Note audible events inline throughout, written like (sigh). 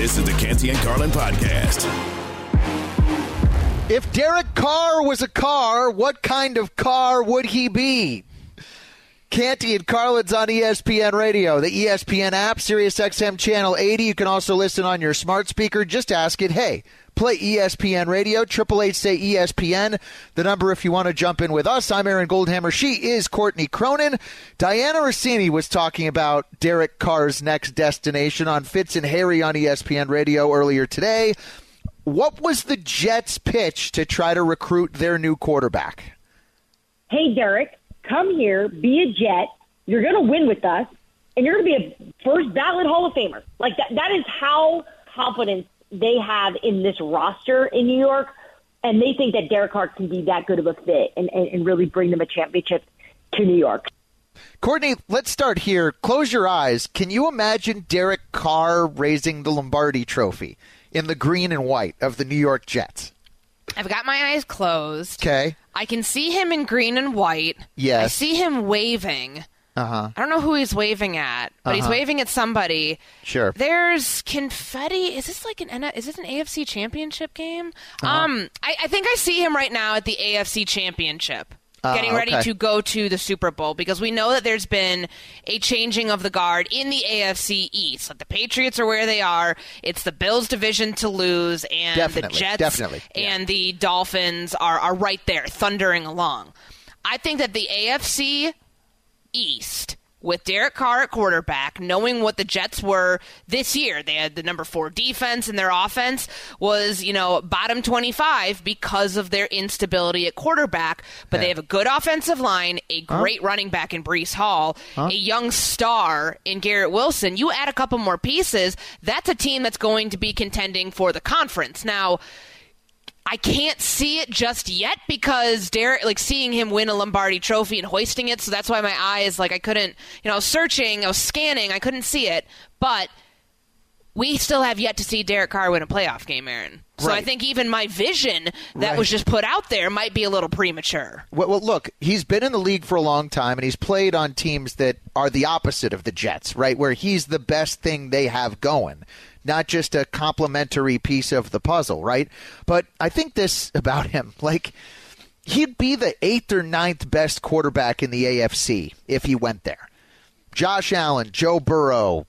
This is the Canty and Carlin podcast. If Derek Carr was a car, what kind of car would he be? Canty and Carlin's on ESPN Radio, the ESPN app, Sirius XM Channel 80. You can also listen on your smart speaker. Just ask it, hey, play ESPN Radio, Triple H say ESPN. The number if you want to jump in with us. I'm Aaron Goldhammer. She is Courtney Cronin. Dianna Russini was talking about Derek Carr's next destination on Fitz and Harry on ESPN Radio earlier today. What was the Jets' pitch to try to recruit their new quarterback? Hey, Derek, come here, be a Jet. You're going to win with us, and you're going to be a first ballot Hall of Famer. Like that. That is how confident they have in this roster in New York, and they think that Derek Carr can be that good of a fit and, and, and really bring them a championship to New York. Courtney, let's start here. Close your eyes. Can you imagine Derek Carr raising the Lombardi Trophy in the green and white of the New York Jets? I've got my eyes closed. Okay. I can see him in green and white. Yes. I see him waving. Uh huh. I don't know who he's waving at, but he's Uh-huh. waving at somebody. Sure. There's confetti. Is this like an N- is this an AFC Championship game? Uh-huh. Um, I, I think I see him right now at the AFC Championship. Ah, Getting ready okay. to go to the Super Bowl because we know that there's been a changing of the guard in the AFC East. Like the Patriots are where they are. It's the Bills division to lose, and Definitely, the Jets definitely, yeah. and the Dolphins are, are right there, thundering along. I think that the AFC East with Derek Carr at quarterback, knowing what the Jets were this year, they had the number four defense and their offense was, you know, bottom 25 because of their instability at quarterback. But Yeah. they have a good offensive line, a great running back in Breece Hall, a young star in Garrett Wilson. You add a couple more pieces, that's a team that's going to be contending for the conference. Now, I can't see it just yet because Derek, like seeing him win a Lombardi trophy and hoisting it, so that's why my eyes, like I couldn't, you know, I was searching, I was scanning, I couldn't see it, but we still have yet to see Derek Carr win a playoff game, Aaron. So I think even my vision that Right. was just put out there might be a little premature. Well, well, look, he's been in the league for a long time, and he's played on teams that are the opposite of the Jets, right? Where he's the best thing they have going, not just a complementary piece of the puzzle, right? But I think this about him, (laughs) like he'd be the eighth or ninth best quarterback in the AFC if he went there. Josh Allen, Joe Burrow,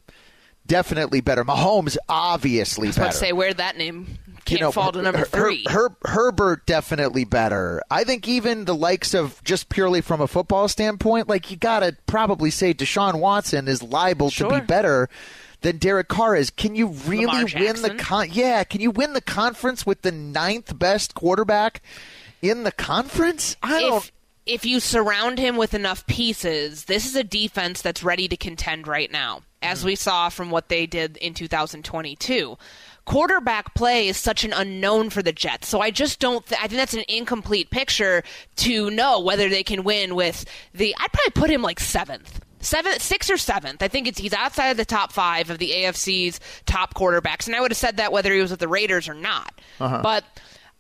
definitely better. Mahomes, obviously I was better say where that name can't you know, fall to number Her- three. Her, Herbert definitely better. I think even the likes of just purely from a football standpoint, like you gotta probably say Deshaun Watson is liable to be better than Derek Carr is. Can you really win the con? Yeah, can you win the conference with the ninth best quarterback in the conference? I don't. if if you surround him with enough pieces, this is a defense that's ready to contend right now, as hmm. we saw from what they did in 2022. Quarterback play is such an unknown for the Jets, so I just don't. Th- I think that's an incomplete picture to know whether they can win with the. I'd probably put him like seventh. Seventh, sixth or seventh. I think it's he's outside of the top five of the AFC's top quarterbacks, and I would have said that whether he was with the Raiders or not. Uh-huh. But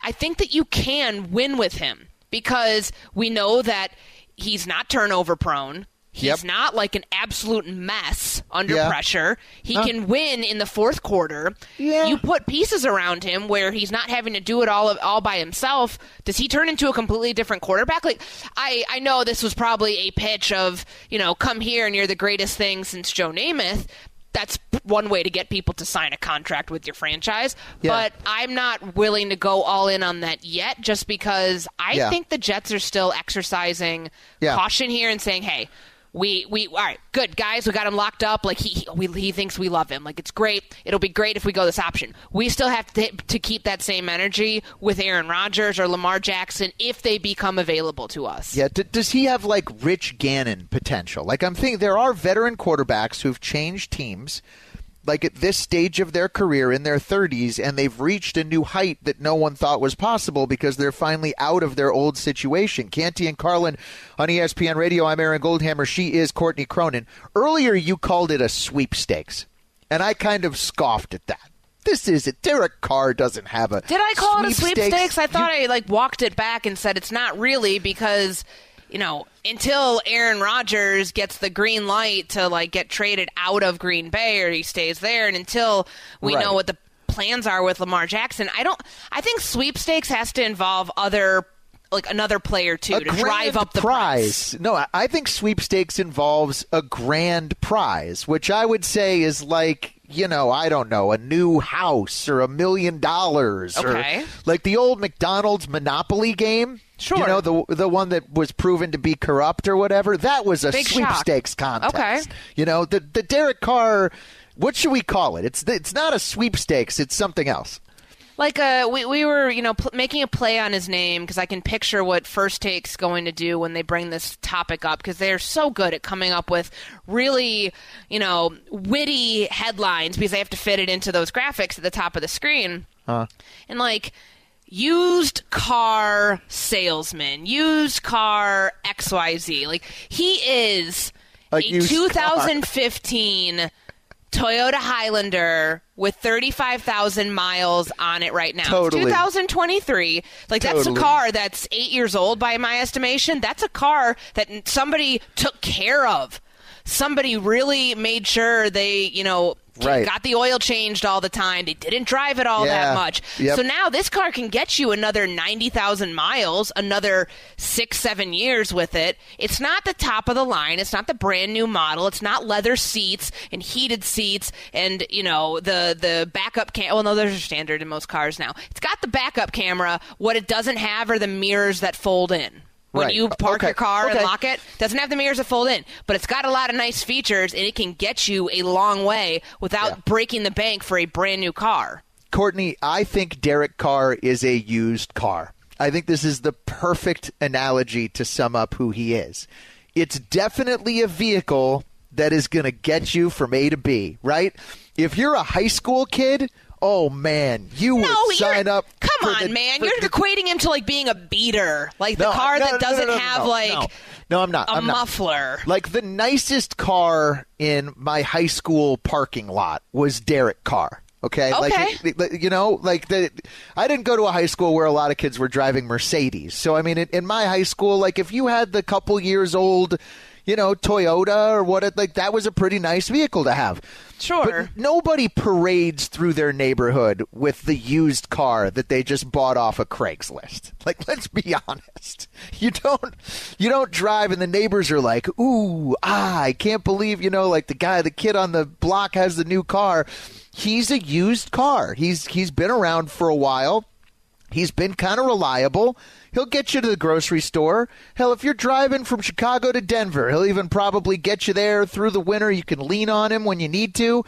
I think that you can win with him because we know that he's not turnover prone. He's Yep. not like an absolute mess under Yeah. pressure. He No. can win in the fourth quarter. Yeah. You put pieces around him where he's not having to do it all all by himself. Does he turn into a completely different quarterback? Like I I know this was probably a pitch of, you know, come here and you're the greatest thing since Joe Namath. That's one way to get people to sign a contract with your franchise. Yeah. But I'm not willing to go all in on that yet just because I think the Jets are still exercising caution here and saying, "Hey, we we all right, good guys, we got him locked up. Like he he, we, he thinks we love him. Like it's great. It'll be great if we go this option. We still have to to keep that same energy with Aaron Rodgers or Lamar Jackson if they become available to us. Yeah, d- does he have like Rich Gannon potential? Like I'm thinking there are veteran quarterbacks who've changed teams like at this stage of their career in their 30s and they've reached a new height that no one thought was possible because they're finally out of their old situation. Canty and Carlin on ESPN Radio. I'm Aaron Goldhammer. She is Courtney Cronin. Earlier you called it a sweepstakes, and I kind of scoffed at that. This is it. Derek Carr doesn't have a Did I call it a sweepstakes. sweepstakes? I thought You- I like walked it back and said it's not really because you know, until Aaron Rodgers gets the green light to like get traded out of Green Bay or he stays there, and until we Right. know what the plans are with Lamar Jackson, I don't. I think sweepstakes has to involve other. Like another player too a to drive up the price. prize. No, I- I think sweepstakes involves a grand prize, which I would say is like you know, I don't know, a new house or a million dollars, Okay. or like the old McDonald's Monopoly game. Sure. you know the the one that was proven to be corrupt or whatever. That was a Big shock. sweepstakes contest. Okay. you know the the Derek Carr. What should we call it? It's it's not a sweepstakes. It's something else. Like uh, we we were you know pl- making a play on his name because I can picture what First Take's going to do when they bring this topic up because they're so good at coming up with really you know witty headlines because they have to fit it into those graphics at the top of the screen Uh-huh. and like used car salesman, used car XYZ. Like he is A a, used car. 2015 Toyota Highlander with 35,000 miles on it right now. It's Totally. 2023. Like that's a car that's 8 years old by my estimation. That's a car that somebody took care of. Somebody really made sure they, you know, Right. got the oil changed all the time. They didn't drive it all Yeah. that much. Yep. So now this car can get you another 90,000 miles, another six, seven years with it. It's not the top of the line. It's not the brand new model. It's not leather seats and heated seats and, you know, the, the backup cam. Well, no, those are standard in most cars now. It's got the backup camera. What it doesn't have are the mirrors that fold in. When Right. you park Okay. your car Okay. and lock it, doesn't have the mirrors that fold in, but it's got a lot of nice features and it can get you a long way without Yeah. breaking the bank for a brand new car. Courtney, I think Derek Carr is a used car. I think this is the perfect analogy to sum up who he is. It's definitely a vehicle that is going to get you from A to B, right? If you're a high school kid, oh man, you No, would sign up. Come on, the- man. You're the- equating him to like being a beater, like the No, car no, that doesn't have like no. I'm not. a I'm not. muffler. Like the nicest car in my high school parking lot was Derek Carr. Okay, Okay. like like, you know, like the I didn't go to a high school where a lot of kids were driving Mercedes. So I mean, in, in my high school, like if you had the couple years old, you know, Toyota or what, it, like that was a pretty nice vehicle to have. Sure. But nobody parades through their neighborhood with the used car that they just bought off of Craigslist. (laughs) Like, let's be honest. You don't, you don't drive, and the neighbors are like, "Ooh, ah, I can't believe you know, like the guy, the kid on the block has the new car. He's a used car. He's he's been around for a while. He's been kind of reliable. He'll get you to the grocery store. Hell, if you're driving from Chicago to Denver, he'll even probably get you there through the winter. You can lean on him when you need to.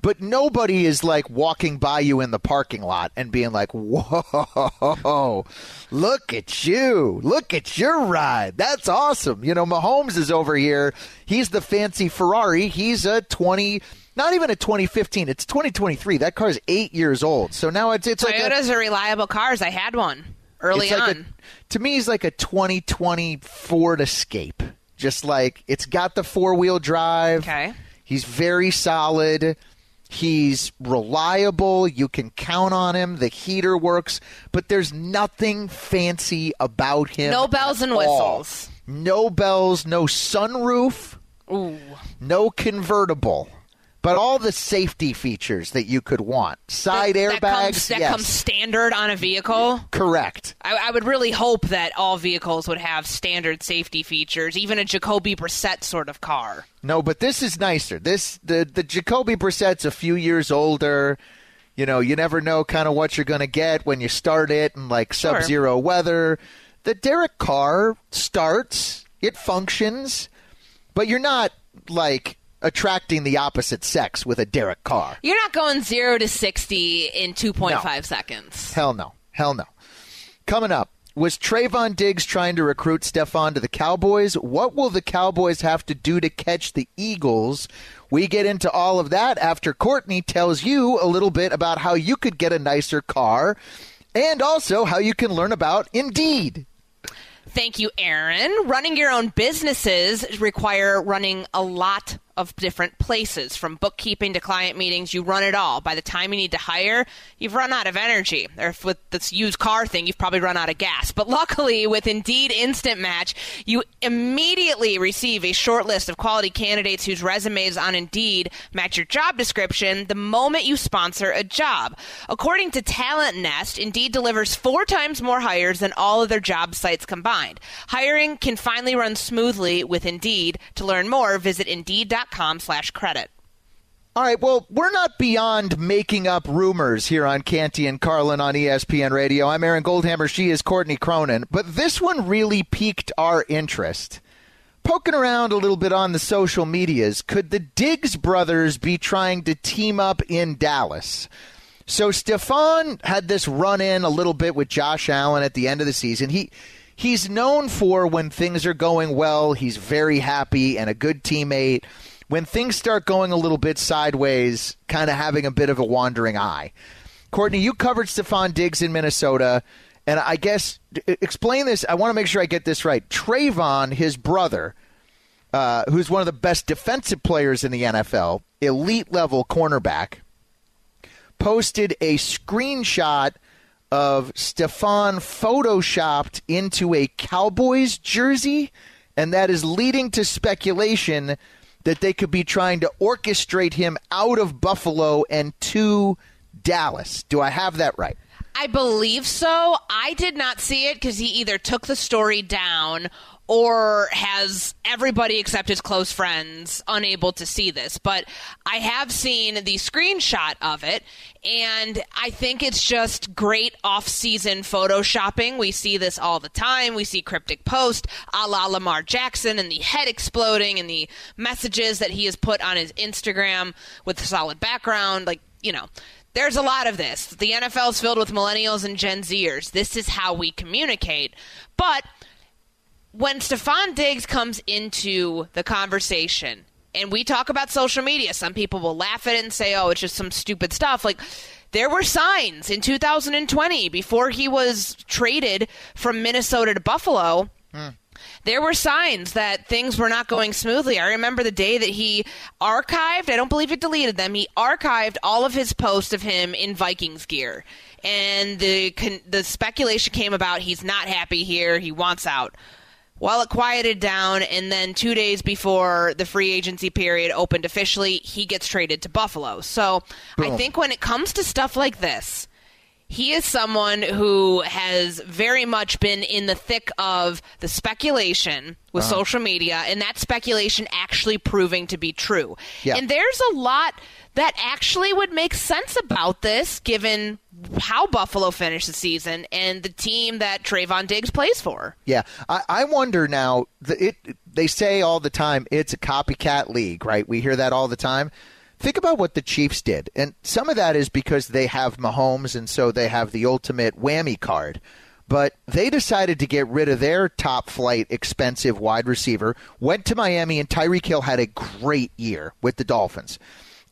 But nobody is like walking by you in the parking lot and being like, whoa, look at you. Look at your ride. That's awesome. You know, Mahomes is over here. He's the fancy Ferrari. He's a 20, not even a 2015. It's 2023. That car is eight years old. So now it's, it's like a, Toyotas are reliable cars. I had one early it's like on. A, to me, it's like a 2020 Ford Escape. Just like it's got the four wheel drive. Okay. He's very solid. He's reliable. You can count on him. The heater works, but there's nothing fancy about him. No bells and all. whistles. No bells. No sunroof. Ooh. No convertible. But all the safety features that you could want. Side that, airbags. That comes, that yes. comes standard on a vehicle. Correct. I, I would really hope that all vehicles would have standard safety features, even a Jacoby Brissett sort of car. No, but this is nicer. This the the Jacoby Brissett's a few years older. You know, you never know kind of what you're going to get when you start it in like Sure. sub-zero weather. The Derek car starts, it functions, but you're not like attracting the opposite sex with a Derek Carr. You're not going zero to sixty in two point five seconds. Hell no. Hell no. Coming up, was Trevon Diggs trying to recruit Stefon to the Cowboys? What will the Cowboys have to do to catch the Eagles? We get into all of that after Courtney tells you a little bit about how you could get a nicer car and also how you can learn about Indeed. Thank you, Aaron. Running your own businesses require running a lot of different places from bookkeeping to client meetings. You run it all. By the time you need to hire, you've run out of energy. Or if with this used car thing, you've probably run out of gas. But luckily, with Indeed Instant Match, you immediately receive a short list of quality candidates whose resumes on Indeed match your job description the moment you sponsor a job. According to Talent Nest, Indeed delivers four times more hires than all other job sites combined. Hiring can finally run smoothly with Indeed. To learn more, visit Indeed.com slash credit. All right, well, we're not beyond making up rumors here on Canty and Carlin on ESPN Radio. I'm Aaron Goldhammer. She is Courtney Cronin. But this one really piqued our interest. Poking around a little bit on the social medias, could the Diggs brothers be trying to team up in Dallas? So Stefon had this run in a little bit with Josh Allen at the end of the season. He he's known for when things are going well, he's very happy and a good teammate. When things start going a little bit sideways, kind of having a bit of a wandering eye. Courtney, you covered Stefon Diggs in Minnesota, and I guess explain this. I want to make sure I get this right. Trevon, his brother, uh, who's one of the best defensive players in the NFL, elite level cornerback, posted a screenshot of Stefon photoshopped into a Cowboys jersey, and that is leading to speculation that they could be trying to orchestrate him out of Buffalo and to Dallas. Do I have that right? I believe so. I did not see it because he either took the story down or has everybody except his close friends unable to see this. But I have seen the screenshot of it, and I think it's just great off season photoshopping. We see this all the time. We see cryptic post a la Lamar Jackson and the head exploding and the messages that he has put on his Instagram with a solid background. Like, you know there's a lot of this. The NFL is filled with millennials and Gen Zers. This is how we communicate. But when Stefon Diggs comes into the conversation and we talk about social media, some people will laugh at it and say, oh, it's just some stupid stuff. Like, there were signs in 2020 before he was traded from Minnesota to Buffalo. Mm there were signs that things were not going smoothly. I remember the day that he archived, I don't believe he deleted them, he archived all of his posts of him in Vikings gear. And the the speculation came about he's not happy here, he wants out. Well, it quieted down, and then two days before the free agency period opened officially, he gets traded to Buffalo. So Boom. I think when it comes to stuff like this, he is someone who has very much been in the thick of the speculation with uh-huh. social media and that speculation actually proving to be true. Yeah. And there's a lot that actually would make sense about this given how Buffalo finished the season and the team that Trevon Diggs plays for. Yeah. I, I wonder now, it, they say all the time it's a copycat league, right? We hear that all the time. Think about what the Chiefs did. And some of that is because they have Mahomes, and so they have the ultimate whammy card. But they decided to get rid of their top flight, expensive wide receiver, went to Miami, and Tyreek Hill had a great year with the Dolphins.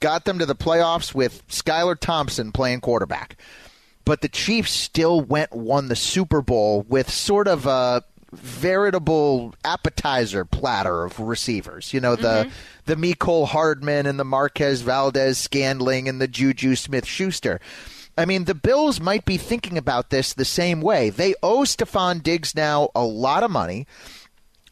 Got them to the playoffs with Skylar Thompson playing quarterback. But the Chiefs still went won the Super Bowl with sort of a veritable appetizer platter of receivers. You know, the mm-hmm. the Mecole Hardman and the Marquez Valdes Scantling and the Juju Smith Schuster. I mean, the Bills might be thinking about this the same way. They owe Stefon Diggs now a lot of money.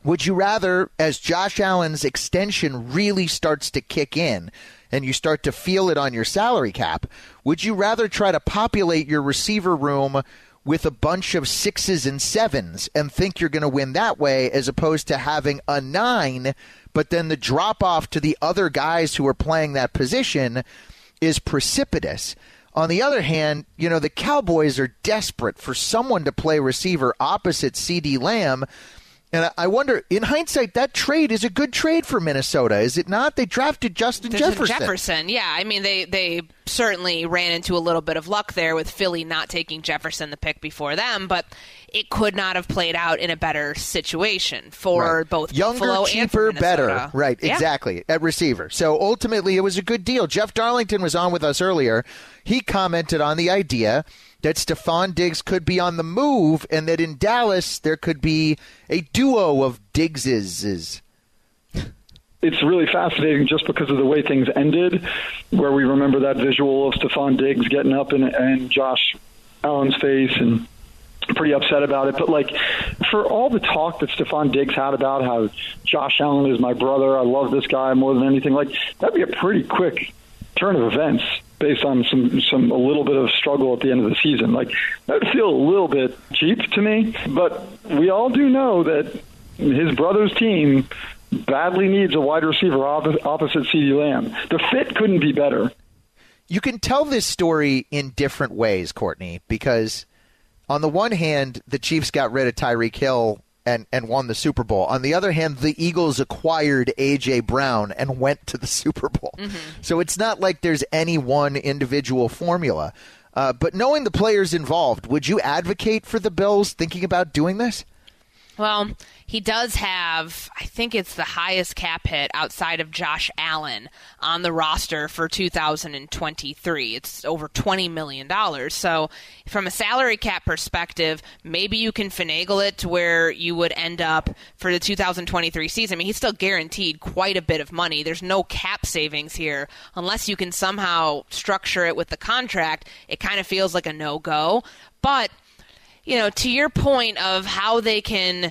Would you rather, as Josh Allen's extension really starts to kick in and you start to feel it on your salary cap, would you rather try to populate your receiver room with a bunch of sixes and sevens and think you're going to win that way as opposed to having a nine, but then the drop off to the other guys who are playing that position is precipitous. On the other hand, you know, the Cowboys are desperate for someone to play receiver opposite CeeDee Lamb and I wonder, in hindsight, that trade is a good trade for Minnesota, is it not? They drafted Justin Jefferson. Jefferson, yeah. I mean, they they certainly ran into a little bit of luck there with Philly not taking Jefferson the pick before them, but it could not have played out in a better situation for right. both younger, Buffalo cheaper, better. Right, yeah. exactly at receiver. So ultimately, it was a good deal. Jeff Darlington was on with us earlier. He commented on the idea that Stefon Diggs could be on the move and that in Dallas there could be a duo of Diggses. it's really fascinating just because of the way things ended, where we remember that visual of Stefon Diggs getting up in, in Josh Allen's face and pretty upset about it. But like for all the talk that Stefon Diggs had about how Josh Allen is my brother, I love this guy more than anything, like that'd be a pretty quick turn of events based on some some a little bit of struggle at the end of the season. Like that would feel a little bit cheap to me, but we all do know that his brother's team badly needs a wide receiver opposite CeeDee Lamb. The fit couldn't be better. You can tell this story in different ways, Courtney, because on the one hand, the Chiefs got rid of Tyreek Hill and, and won the Super Bowl. On the other hand, the Eagles acquired A.J. Brown and went to the (laughs) Super Bowl. Mm-hmm. So it's not like there's any one individual formula. Uh, but knowing the players involved, would you advocate for the Bills thinking about doing this? Well, he does have, I think it's the highest cap hit outside of Josh Allen on the roster for 2023. It's over $20 million. So, from a salary cap perspective, maybe you can finagle it to where you would end up for the 2023 season. I mean, he's still guaranteed quite a bit of money. There's no cap savings here unless you can somehow structure it with the contract. It kind of feels like a no go. But, you know, to your point of how they can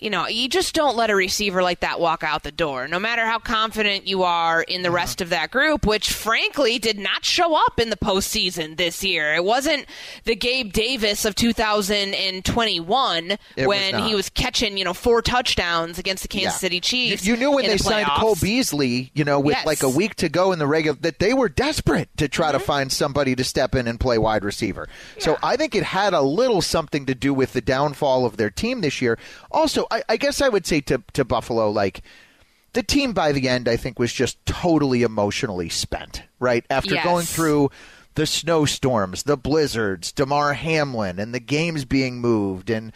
you know, you just don't let a receiver like that walk out the door, no matter how confident you are in the rest of that group, which frankly did not show up in the postseason this year. It wasn't the Gabe Davis of 2021 it when was he was catching, you know, four touchdowns against the Kansas yeah. City Chiefs. You, you knew when they the signed Cole Beasley, you know, with yes. like a week to go in the regular, that they were desperate to try mm-hmm. to find somebody to step in and play wide receiver. Yeah. So I think it had a little something to do with the downfall of their team this year also, I, I guess I would say to to Buffalo, like the team by the end, I think was just totally emotionally spent. Right after yes. going through the snowstorms, the blizzards, Damar Hamlin, and the games being moved, and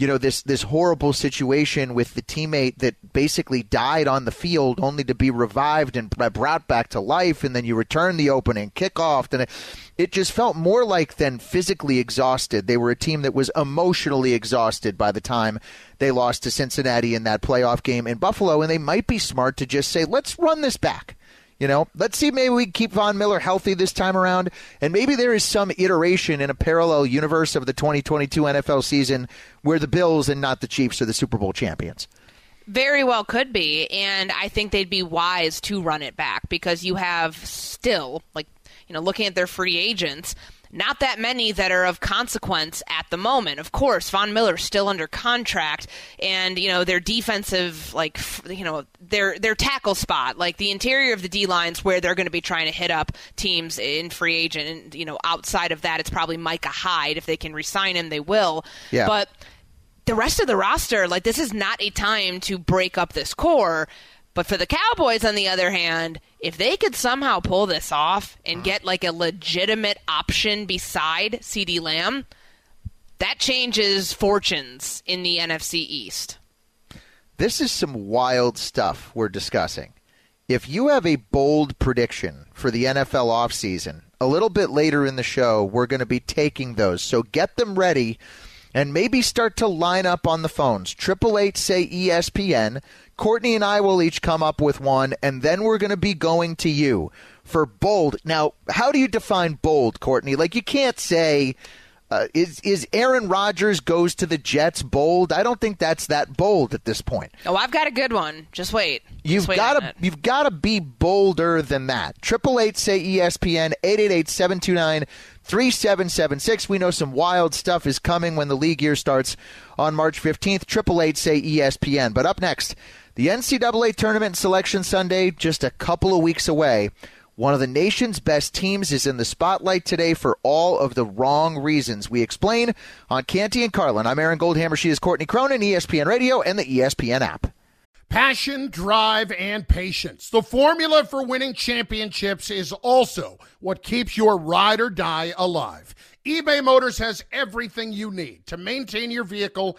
you know this this horrible situation with the teammate that basically died on the field only to be revived and brought back to life and then you return the opening kickoff and it, it just felt more like than physically exhausted. They were a team that was emotionally exhausted by the time they lost to Cincinnati in that playoff game in Buffalo and they might be smart to just say let's run this back you know, let's see. Maybe we keep Von Miller healthy this time around, and maybe there is some iteration in a parallel universe of the 2022 NFL season where the Bills and not the Chiefs are the Super Bowl champions. Very well could be, and I think they'd be wise to run it back because you have still, like, you know, looking at their free agents not that many that are of consequence at the moment. Of course, Von Miller's still under contract, and you know their defensive, like you know their their tackle spot, like the interior of the D lines, where they're going to be trying to hit up teams in free agent, and you know outside of that, it's probably Micah Hyde. If they can resign him, they will. Yeah. But the rest of the roster, like this is not a time to break up this core. But for the Cowboys, on the other hand, if they could somehow pull this off and mm. get like a legitimate option beside CeeDee Lamb, that changes fortunes in the NFC East. This is some wild stuff we're discussing. If you have a bold prediction for the NFL offseason, a little bit later in the show, we're going to be taking those. So get them ready and maybe start to line up on the phones. Triple eight say ESPN. Courtney and I will each come up with one, and then we're going to be going to you for bold. Now, how do you define bold, Courtney? Like you can't say. Uh, is is Aaron Rodgers goes to the Jets bold? I don't think that's that bold at this point. Oh, I've got a good one. Just wait. You've got to you've got to be bolder than that. Triple eight say ESPN eight eight eight seven two nine 3776. We know some wild stuff is coming when the league year starts on March 15th. Triple eight say ESPN. But up next, the NCAA Tournament Selection Sunday, just a couple of weeks away. One of the nation's best teams is in the spotlight today for all of the wrong reasons. We explain on Canty and Carlin. I'm Aaron Goldhammer. She is Courtney Cronin, ESPN Radio, and the ESPN app. Passion, drive, and patience. The formula for winning championships is also what keeps your ride or die alive. eBay Motors has everything you need to maintain your vehicle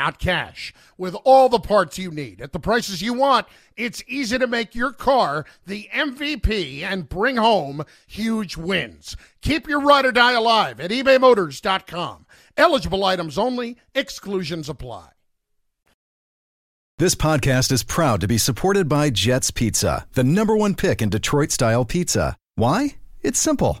not cash. With all the parts you need at the prices you want, it's easy to make your car the MVP and bring home huge wins. Keep your ride or die alive at ebaymotors.com. Eligible items only, exclusions apply. This podcast is proud to be supported by Jets Pizza, the number one pick in Detroit style pizza. Why? It's simple.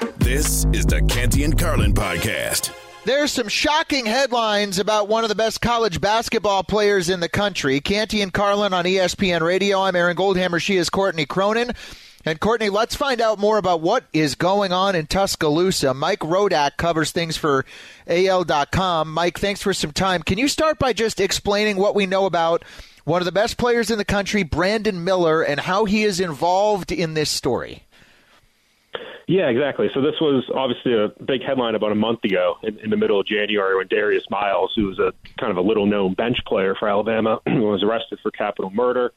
This is the Canty and Carlin podcast. There's some shocking headlines about one of the best college basketball players in the country. Canty and Carlin on ESPN Radio. I'm Aaron Goldhammer. She is Courtney Cronin. And Courtney, let's find out more about what is going on in Tuscaloosa. Mike Rodak covers things for AL.com. Mike, thanks for some time. Can you start by just explaining what we know about one of the best players in the country, Brandon Miller, and how he is involved in this story? Yeah, exactly. So this was obviously a big headline about a month ago in, in the middle of January when Darius Miles, who was a kind of a little known bench player for Alabama, (clears throat) was arrested for capital murder.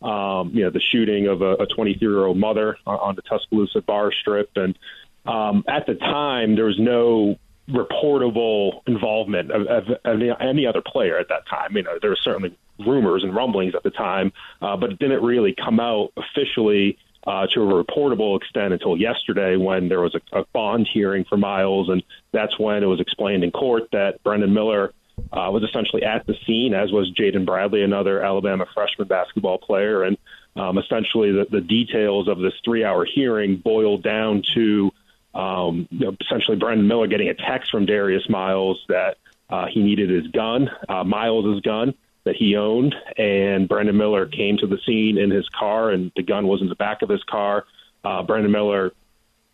Um, you know, the shooting of a 23 year old mother on, on the Tuscaloosa bar strip. And um, at the time, there was no reportable involvement of, of, of any other player at that time. You know, there were certainly rumors and rumblings at the time, uh, but it didn't really come out officially uh, to a reportable extent until yesterday when there was a, a bond hearing for Miles, and that's when it was explained in court that Brandon Miller uh, was essentially at the scene, as was Jaden Bradley, another Alabama freshman basketball player, and um, essentially the, the details of this three-hour hearing boiled down to um, you know, essentially Brandon Miller getting a text from Darius Miles that uh, he needed his gun, uh, Miles's gun that he owned, and Brandon Miller came to the scene in his car, and the gun was in the back of his car. Uh, Brandon Miller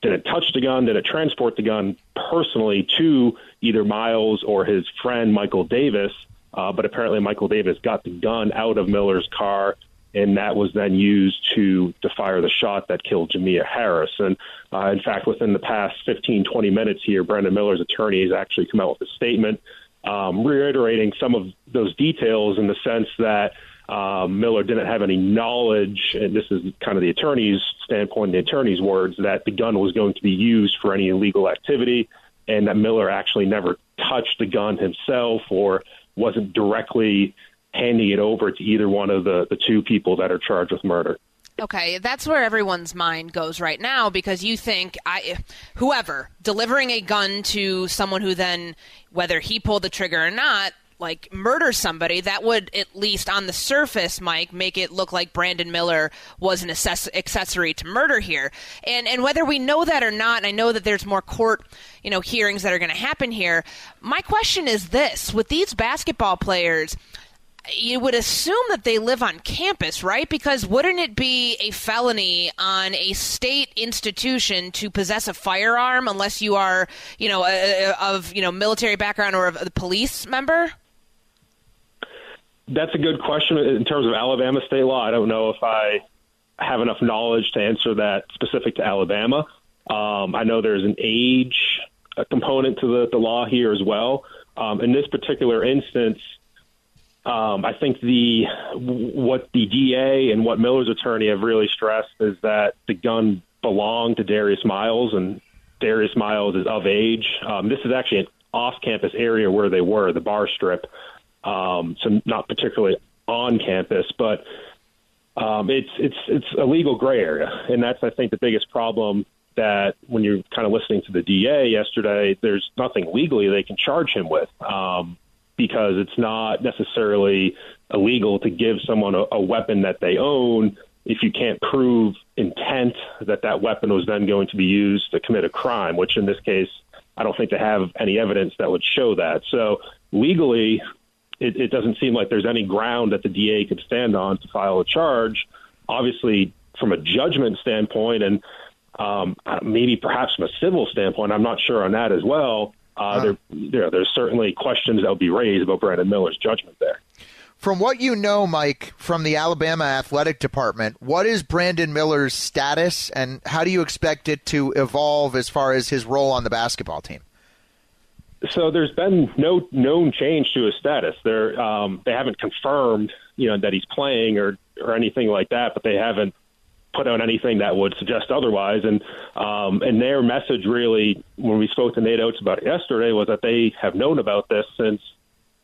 didn't touch the gun, didn't transport the gun personally to either Miles or his friend Michael Davis, uh, but apparently Michael Davis got the gun out of Miller's car, and that was then used to to fire the shot that killed Jamea Harris. And uh, in fact, within the past 15, 20 minutes here, Brandon Miller's attorney has actually come out with a statement um, reiterating some of those details in the sense that um, Miller didn't have any knowledge, and this is kind of the attorney's standpoint, the attorney's words, that the gun was going to be used for any illegal activity, and that Miller actually never touched the gun himself or wasn't directly handing it over to either one of the, the two people that are charged with murder. Okay, that's where everyone's mind goes right now because you think I whoever delivering a gun to someone who then whether he pulled the trigger or not like murder somebody that would at least on the surface mike make it look like brandon miller was an access- accessory to murder here. And and whether we know that or not i know that there's more court you know hearings that are going to happen here my question is this. With these basketball players you would assume that they live on campus, right? Because wouldn't it be a felony on a state institution to possess a firearm unless you are, you know, a, a, of you know military background or a police member? That's a good question in terms of Alabama state law. I don't know if I have enough knowledge to answer that specific to Alabama. Um, I know there's an age component to the, the law here as well. Um, in this particular instance, um, I think the what the DA and what Miller's attorney have really stressed is that the gun belonged to Darius Miles, and Darius Miles is of age. Um, this is actually an off-campus area where they were, the bar strip, um, so not particularly on campus, but um, it's it's it's a legal gray area, and that's I think the biggest problem that when you're kind of listening to the DA yesterday, there's nothing legally they can charge him with um, because it's not necessarily illegal to give someone a, a weapon that they own if you can't prove intent that that weapon was then going to be used to commit a crime, which in this case, I don't think they have any evidence that would show that. So legally, it, it doesn't seem like there's any ground that the DA could stand on to file a charge. Obviously, from a judgment standpoint, and um, maybe perhaps from a civil standpoint, I'm not sure on that as well. Uh, huh. there, there, there's certainly questions that will be raised about Brandon Miller's judgment there. From what you know, Mike, from the Alabama athletic department, what is Brandon Miller's status, and how do you expect it to evolve as far as his role on the basketball team? So there's been no known change to his status. They're, um, they haven't confirmed, you know, that he's playing or or anything like that, but they haven't put out anything that would suggest otherwise. And um, and their message really, when we spoke to Nate Oats about it yesterday, was that they have known about this since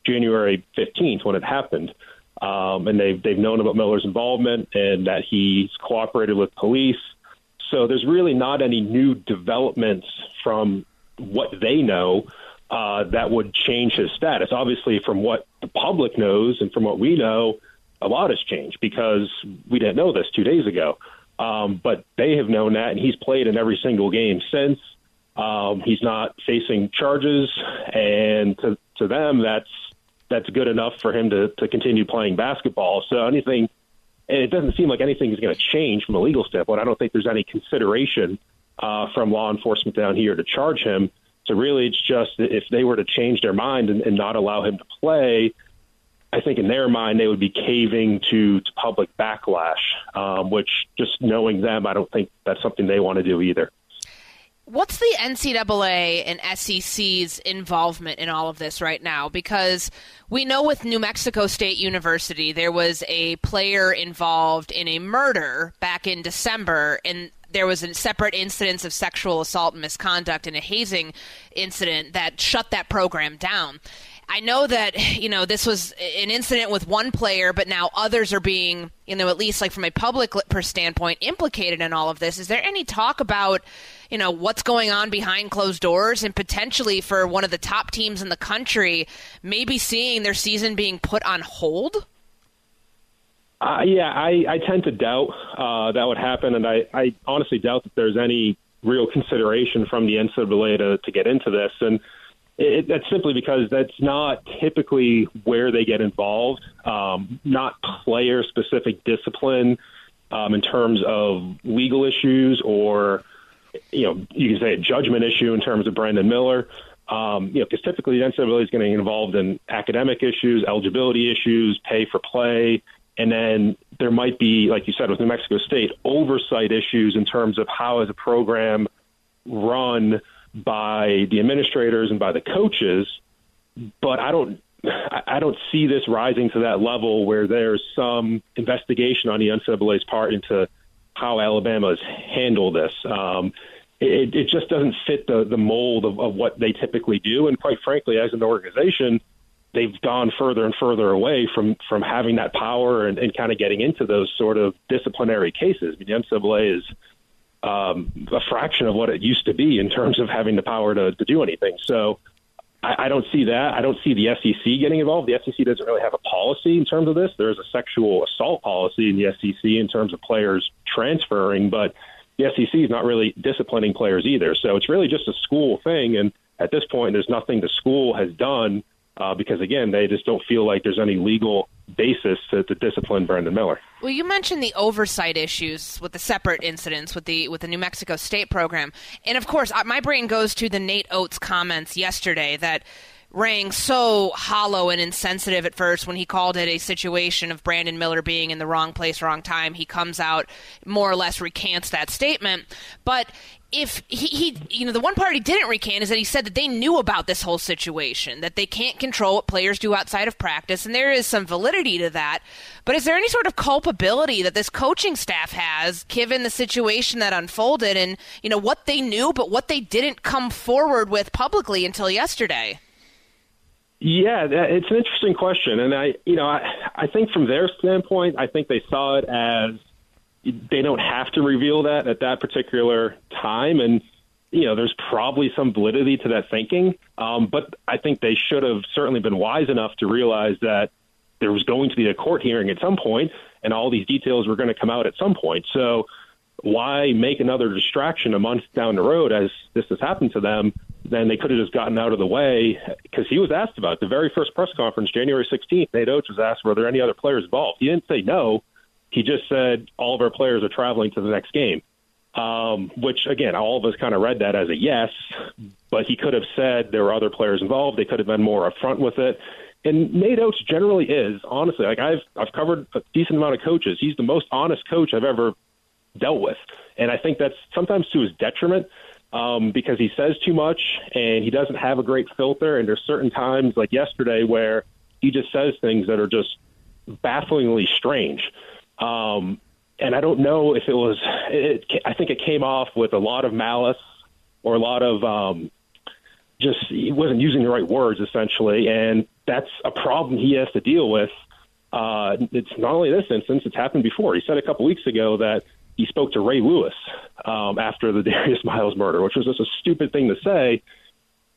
January 15th when it happened. Um, and they've they've known about Miller's involvement and that he's cooperated with police. So there's really not any new developments from what they know uh, that would change his status. Obviously, from what the public knows and from what we know, a lot has changed because we didn't know this two days ago. Um, but they have known that, and he's played in every single game since. Um, he's not facing charges, and to to them, that's that's good enough for him to to continue playing basketball. So anything, and it doesn't seem like anything is going to change from a legal standpoint. I don't think there's any consideration uh, from law enforcement down here to charge him. So really, it's just if they were to change their mind and, and not allow him to play, I think in their mind they would be caving to, to public backlash, um, which just knowing them, I don't think that's something they want to do either. What's the NCAA and SEC's involvement in all of this right now? Because we know with New Mexico State University, there was a player involved in a murder back in December, and there was a separate incidence of sexual assault and misconduct and a hazing incident that shut that program down. I know that you know this was an incident with one player, but now others are being, you know, at least like from a public standpoint, implicated in all of this. Is there any talk about, you know, what's going on behind closed doors and potentially for one of the top teams in the country, maybe seeing their season being put on hold? Uh, yeah, I, I tend to doubt uh, that would happen, and I, I honestly doubt that there's any real consideration from the NCAA to, to get into this. And it, that's simply because that's not typically where they get involved, um, not player specific discipline um, in terms of legal issues or, you know, you can say a judgment issue in terms of Brandon Miller. Um, you know, because typically the NCAA is going to get involved in academic issues, eligibility issues, pay for play, and then there might be, like you said, with New Mexico State, oversight issues in terms of how is a program run by the administrators and by the coaches, but I don't I don't see this rising to that level where there's some investigation on the NCAA's part into how Alabama has handled this. Um, it, it just doesn't fit the, the mold of, of what they typically do. And quite frankly, as an organization, they've gone further and further away from, from having that power and, and kind of getting into those sort of disciplinary cases. I mean, the NCAA is um, a fraction of what it used to be in terms of having the power to, to do anything. So I, I don't see that. I don't see the SEC getting involved. The SEC doesn't really have a policy in terms of this. There is a sexual assault policy in the SEC in terms of players transferring, but the SEC is not really disciplining players either. So it's really just a school thing. And at this point, there's nothing the school has done uh, because again, they just don't feel like there's any legal basis to, to, discipline Brandon Miller. Well, you mentioned the oversight issues with the separate incidents with the with the New Mexico State program, and of course, my brain goes to the Nate Oats comments yesterday that rang so hollow and insensitive at first when he called it a situation of Brandon Miller being in the wrong place, wrong time. He comes out, more or less recants that statement. But if he, he, you know, the one part he didn't recant is that he said that they knew about this whole situation, that they can't control what players do outside of practice, and there is some validity to that. But is there any sort of culpability that this coaching staff has, given the situation that unfolded, and you know what they knew, but what they didn't come forward with publicly until yesterday? Yeah, it's an interesting question, and I, you know, I, I think from their standpoint, I think they saw it as they don't have to reveal that at that particular time. And, you know, there's probably some validity to that thinking. Um, but I think they should have certainly been wise enough to realize that there was going to be a court hearing at some point, and all these details were going to come out at some point. So why make another distraction a month down the road as this has happened to them? Then they could have just gotten out of the way because he was asked about it. the very first press conference, January 16th. Nate Oats was asked, were there any other players involved? He didn't say no. He just said all of our players are traveling to the next game. Um, which again, all of us kind of read that as a yes, but he could have said there were other players involved. They could have been more upfront with it. And Nate Oats generally is honestly like I've I've covered a decent amount of coaches. He's the most honest coach I've ever dealt with, and I think that's sometimes to his detriment um, because he says too much and he doesn't have a great filter. And there's certain times like yesterday where he just says things that are just bafflingly strange. Um, and I don't know if it was. It, I think it came off with a lot of malice or a lot of um, just he wasn't using the right words essentially, and that's a problem he has to deal with. Uh, it's not only this instance; it's happened before. He said a couple weeks ago that he spoke to Ray Lewis um, after the (laughs) Darius Miles murder, which was just a stupid thing to say.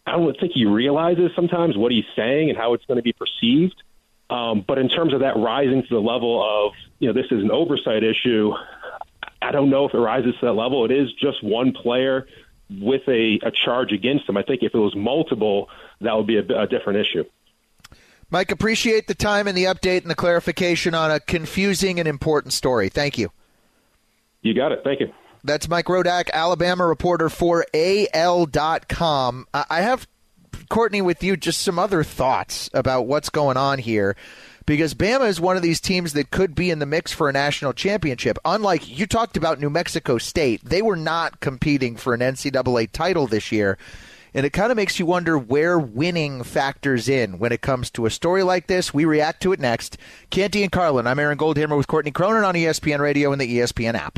I don't think he realizes sometimes what he's saying and how it's going to be perceived. Um, but in terms of that rising to the level of, you know, this is an oversight issue, I don't know if it rises to that level. It is just one player with a, a charge against him. I think if it was multiple, that would be a, a different issue. Mike, appreciate the time and the update and the clarification on a confusing and important story. Thank you. You got it. Thank you. That's Mike Rodak, Alabama reporter for AL.com. I have Courtney, with you, just some other thoughts about what's going on here. Because Bama is one of these teams that could be in the mix for a national championship. Unlike you talked about New Mexico State, they were not competing for an NCAA title this year. And it kind of makes you wonder where winning factors in when it comes to a story like this. We react to it next. Canty and Carlin, I'm Aaron Goldhammer with Courtney Cronin on ESPN Radio and the ESPN app.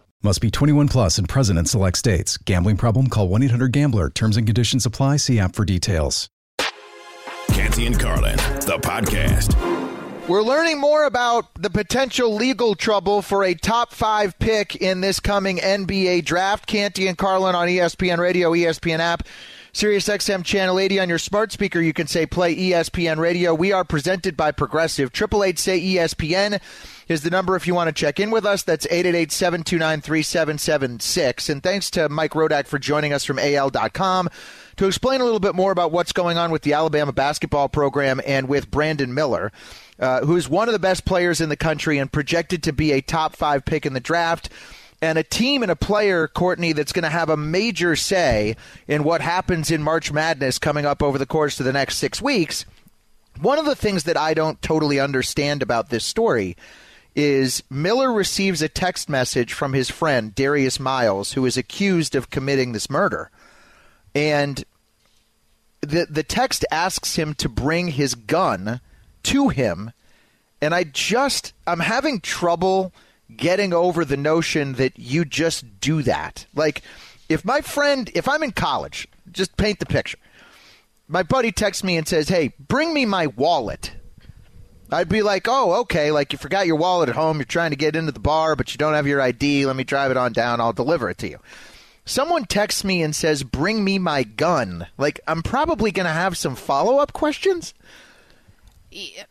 Must be 21 plus and present in select states. Gambling problem? Call 1 800 GAMBLER. Terms and conditions apply. See app for details. Canty and Carlin, the podcast. We're learning more about the potential legal trouble for a top five pick in this coming NBA draft. Canty and Carlin on ESPN Radio, ESPN app. Sirius XM Channel 80 on your smart speaker. You can say play ESPN Radio. We are presented by Progressive. Triple Eight say ESPN is the number if you want to check in with us. That's 888-729-3776. And thanks to Mike Rodak for joining us from AL.com to explain a little bit more about what's going on with the Alabama basketball program and with Brandon Miller. Uh, who is one of the best players in the country and projected to be a top five pick in the draft and a team and a player, Courtney, that's going to have a major say in what happens in March Madness coming up over the course of the next six weeks. One of the things that I don't totally understand about this story is Miller receives a text message from his friend Darius Miles, who is accused of committing this murder, and the the text asks him to bring his gun to him, and I just I'm having trouble getting over the notion that you just do that. Like, if my friend, if I'm in college, just paint the picture. My buddy texts me and says, Hey, bring me my wallet. I'd be like, Oh, okay. Like, you forgot your wallet at home. You're trying to get into the bar, but you don't have your ID. Let me drive it on down. I'll deliver it to you. Someone texts me and says, Bring me my gun. Like, I'm probably going to have some follow up questions.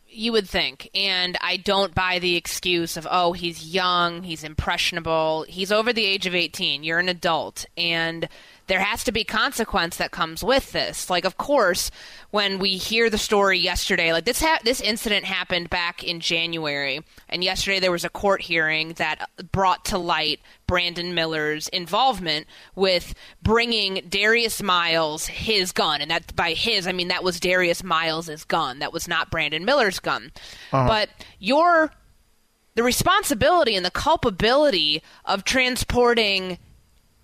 You would think. And I don't buy the excuse of, oh, he's young, he's impressionable, he's over the age of 18, you're an adult. And there has to be consequence that comes with this. Like, of course, when we hear the story yesterday, like this ha- this incident happened back in January, and yesterday there was a court hearing that brought to light Brandon Miller's involvement with bringing Darius Miles his gun, and that by his I mean that was Darius Miles's gun. That was not Brandon Miller's gun. Uh-huh. But your the responsibility and the culpability of transporting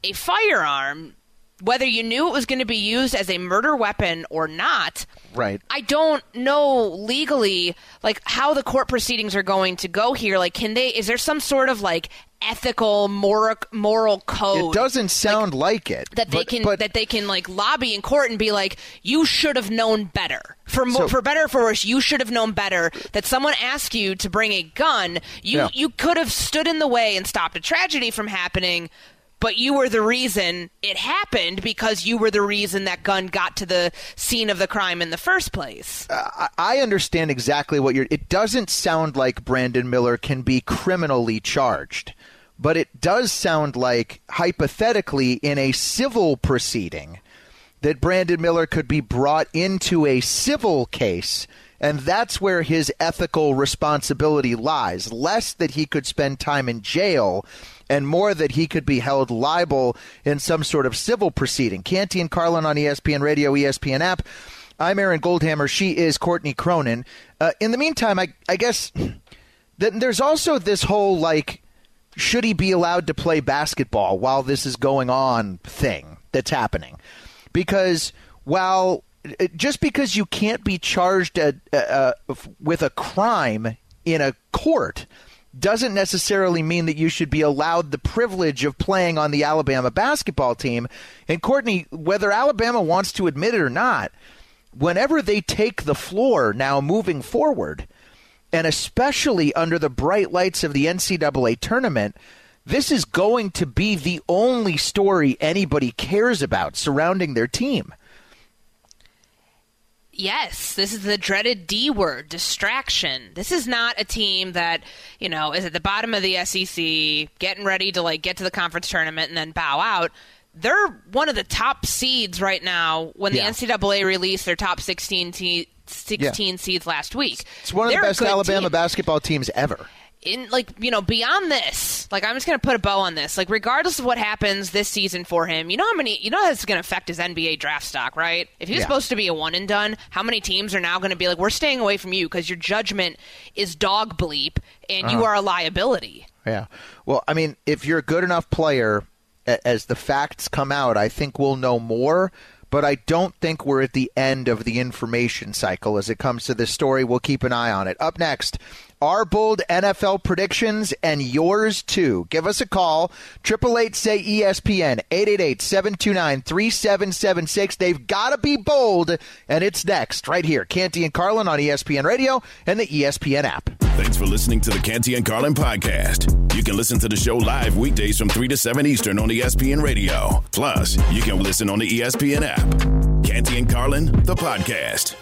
a firearm whether you knew it was going to be used as a murder weapon or not. Right. I don't know legally like how the court proceedings are going to go here. Like can they is there some sort of like ethical moral moral code? It doesn't sound like, like it. That they but, can but, that they can like lobby in court and be like you should have known better. For so, for better or for worse, you should have known better that someone asked you to bring a gun. You yeah. you could have stood in the way and stopped a tragedy from happening but you were the reason it happened because you were the reason that gun got to the scene of the crime in the first place. Uh, I understand exactly what you're. It doesn't sound like Brandon Miller can be criminally charged, but it does sound like hypothetically in a civil proceeding that Brandon Miller could be brought into a civil case. And that's where his ethical responsibility lies. Less that he could spend time in jail and more that he could be held liable in some sort of civil proceeding. Canty and Carlin on ESPN Radio, ESPN app. I'm Aaron Goldhammer. She is Courtney Cronin. Uh, in the meantime, I, I guess there's also this whole like, should he be allowed to play basketball while this is going on thing that's happening? Because while just because you can't be charged at, uh, uh, with a crime in a court doesn't necessarily mean that you should be allowed the privilege of playing on the Alabama basketball team. And Courtney, whether Alabama wants to admit it or not, whenever they take the floor now moving forward, and especially under the bright lights of the NCAA tournament, this is going to be the only story anybody cares about surrounding their team. Yes, this is the dreaded D word, distraction. This is not a team that, you know, is at the bottom of the SEC, getting ready to like get to the conference tournament and then bow out. They're one of the top seeds right now when the yeah. NCAA released their top 16 te- 16 yeah. seeds last week. It's one of They're the best Alabama team. basketball teams ever in like you know beyond this like i'm just gonna put a bow on this like regardless of what happens this season for him you know how many you know that's gonna affect his nba draft stock right if he's yeah. supposed to be a one and done how many teams are now gonna be like we're staying away from you because your judgment is dog bleep and uh-huh. you are a liability yeah well i mean if you're a good enough player as the facts come out i think we'll know more but I don't think we're at the end of the information cycle as it comes to this story. We'll keep an eye on it. Up next, our bold NFL predictions and yours too. Give us a call. 888 say ESPN 888-729-3776. They've got to be bold and it's next right here. Canty and Carlin on ESPN Radio and the ESPN app. Thanks for listening to the Canty and Carlin podcast. You can listen to the show live weekdays from 3 to 7 Eastern on ESPN Radio. Plus, you can listen on the ESPN app. Canty and Carlin, the podcast.